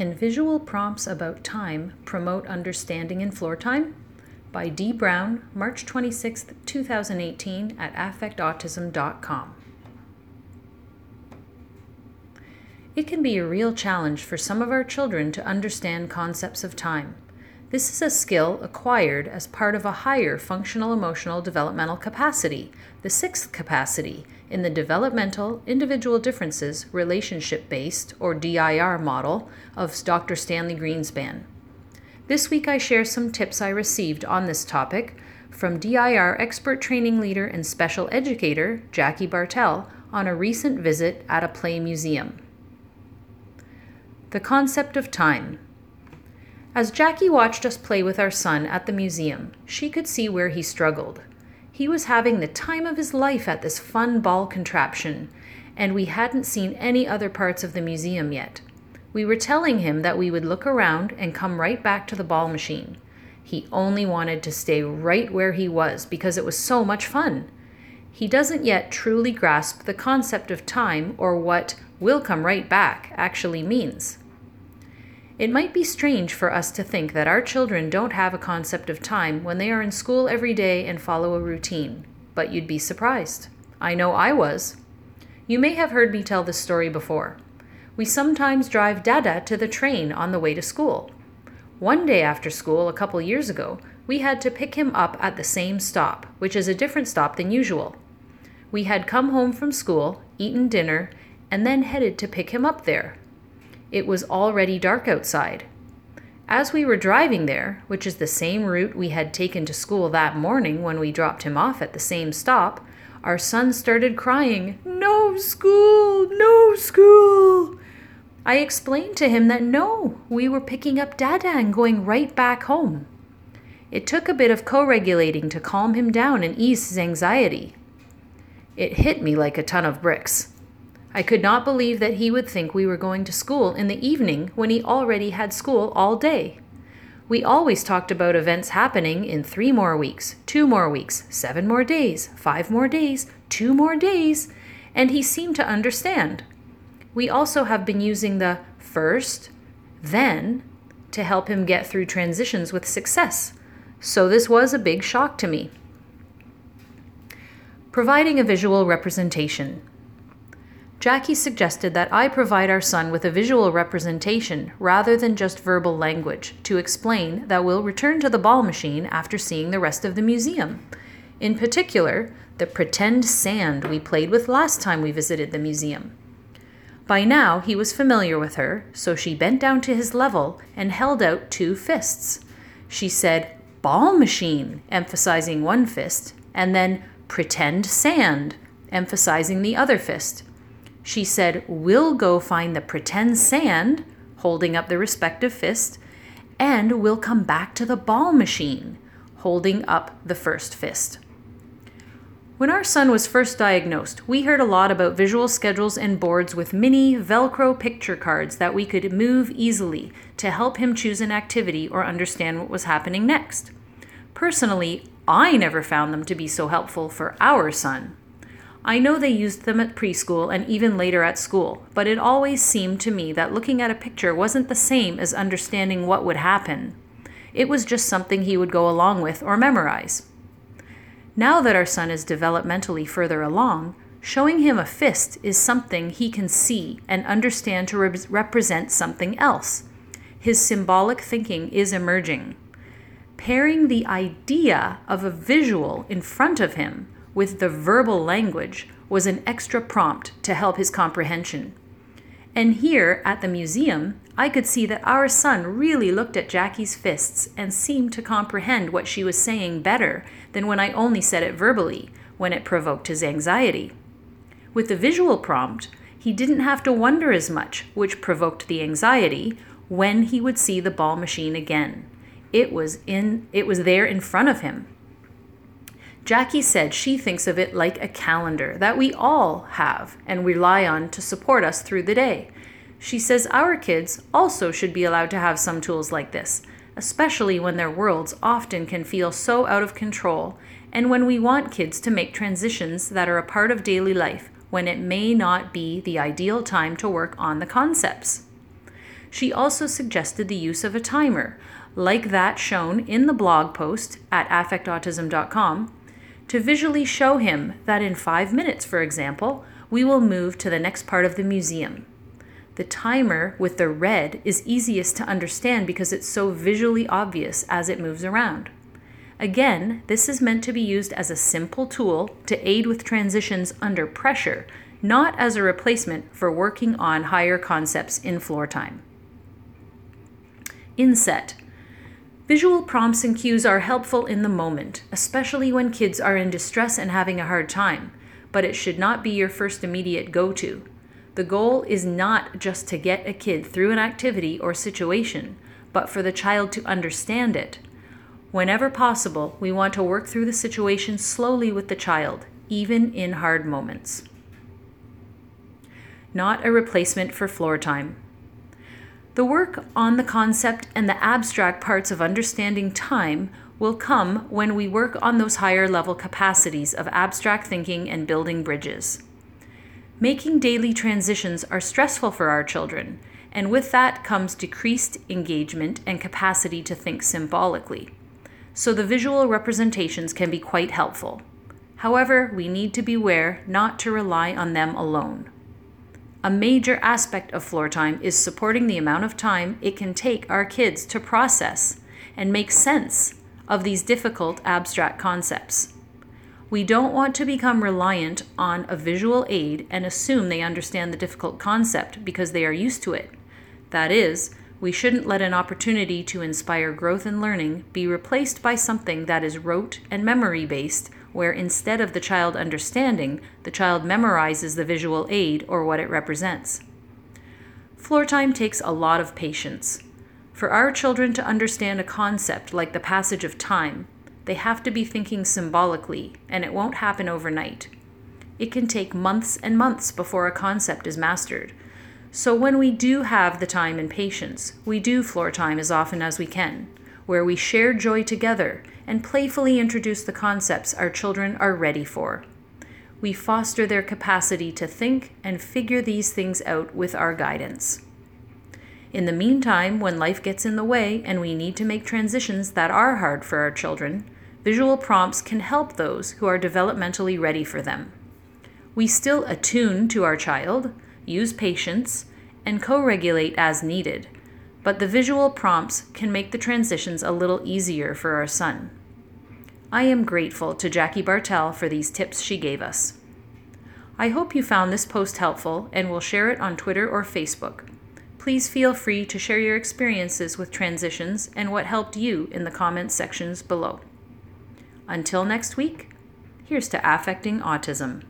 Can visual prompts about time promote understanding in floor time? By D. Brown, March 26, 2018, at affectautism.com. It can be a real challenge for some of our children to understand concepts of time. This is a skill acquired as part of a higher functional emotional developmental capacity, the sixth capacity, in the Developmental Individual Differences Relationship Based, or DIR, model of Dr. Stanley Greenspan. This week I share some tips I received on this topic from DIR expert training leader and special educator Jackie Bartell on a recent visit at a play museum. The concept of time. As Jackie watched us play with our son at the museum, she could see where he struggled. He was having the time of his life at this fun ball contraption, and we hadn't seen any other parts of the museum yet. We were telling him that we would look around and come right back to the ball machine. He only wanted to stay right where he was because it was so much fun. He doesn't yet truly grasp the concept of time or what will come right back actually means. It might be strange for us to think that our children don't have a concept of time when they are in school every day and follow a routine, but you'd be surprised. I know I was. You may have heard me tell this story before. We sometimes drive Dada to the train on the way to school. One day after school, a couple years ago, we had to pick him up at the same stop, which is a different stop than usual. We had come home from school, eaten dinner, and then headed to pick him up there. It was already dark outside. As we were driving there, which is the same route we had taken to school that morning when we dropped him off at the same stop, our son started crying, No school! No school! I explained to him that no, we were picking up Dada and going right back home. It took a bit of co regulating to calm him down and ease his anxiety. It hit me like a ton of bricks. I could not believe that he would think we were going to school in the evening when he already had school all day. We always talked about events happening in three more weeks, two more weeks, seven more days, five more days, two more days, and he seemed to understand. We also have been using the first, then to help him get through transitions with success. So this was a big shock to me. Providing a visual representation. Jackie suggested that I provide our son with a visual representation rather than just verbal language to explain that we'll return to the ball machine after seeing the rest of the museum. In particular, the pretend sand we played with last time we visited the museum. By now, he was familiar with her, so she bent down to his level and held out two fists. She said, Ball machine, emphasizing one fist, and then pretend sand, emphasizing the other fist. She said, We'll go find the pretend sand, holding up the respective fist, and we'll come back to the ball machine, holding up the first fist. When our son was first diagnosed, we heard a lot about visual schedules and boards with mini Velcro picture cards that we could move easily to help him choose an activity or understand what was happening next. Personally, I never found them to be so helpful for our son. I know they used them at preschool and even later at school, but it always seemed to me that looking at a picture wasn't the same as understanding what would happen. It was just something he would go along with or memorize. Now that our son is developmentally further along, showing him a fist is something he can see and understand to re- represent something else. His symbolic thinking is emerging. Pairing the idea of a visual in front of him with the verbal language was an extra prompt to help his comprehension. And here at the museum, I could see that our son really looked at Jackie's fists and seemed to comprehend what she was saying better than when I only said it verbally, when it provoked his anxiety. With the visual prompt, he didn't have to wonder as much, which provoked the anxiety, when he would see the ball machine again. It was in it was there in front of him. Jackie said she thinks of it like a calendar that we all have and rely on to support us through the day. She says our kids also should be allowed to have some tools like this, especially when their worlds often can feel so out of control and when we want kids to make transitions that are a part of daily life when it may not be the ideal time to work on the concepts. She also suggested the use of a timer, like that shown in the blog post at affectautism.com, to visually show him that in five minutes, for example, we will move to the next part of the museum. The timer with the red is easiest to understand because it's so visually obvious as it moves around. Again, this is meant to be used as a simple tool to aid with transitions under pressure, not as a replacement for working on higher concepts in floor time. Inset. Visual prompts and cues are helpful in the moment, especially when kids are in distress and having a hard time, but it should not be your first immediate go to. The goal is not just to get a kid through an activity or situation, but for the child to understand it. Whenever possible, we want to work through the situation slowly with the child, even in hard moments. Not a replacement for floor time. The work on the concept and the abstract parts of understanding time will come when we work on those higher level capacities of abstract thinking and building bridges. Making daily transitions are stressful for our children, and with that comes decreased engagement and capacity to think symbolically. So the visual representations can be quite helpful. However, we need to beware not to rely on them alone. A major aspect of floor time is supporting the amount of time it can take our kids to process and make sense of these difficult abstract concepts. We don't want to become reliant on a visual aid and assume they understand the difficult concept because they are used to it. That is, we shouldn't let an opportunity to inspire growth and learning be replaced by something that is rote and memory based where instead of the child understanding, the child memorizes the visual aid or what it represents. Floor time takes a lot of patience. For our children to understand a concept like the passage of time, they have to be thinking symbolically, and it won't happen overnight. It can take months and months before a concept is mastered. So, when we do have the time and patience, we do floor time as often as we can, where we share joy together and playfully introduce the concepts our children are ready for. We foster their capacity to think and figure these things out with our guidance. In the meantime, when life gets in the way and we need to make transitions that are hard for our children, visual prompts can help those who are developmentally ready for them. We still attune to our child, use patience, and co regulate as needed, but the visual prompts can make the transitions a little easier for our son. I am grateful to Jackie Bartell for these tips she gave us. I hope you found this post helpful and will share it on Twitter or Facebook. Please feel free to share your experiences with transitions and what helped you in the comments sections below. Until next week, here's to affecting autism.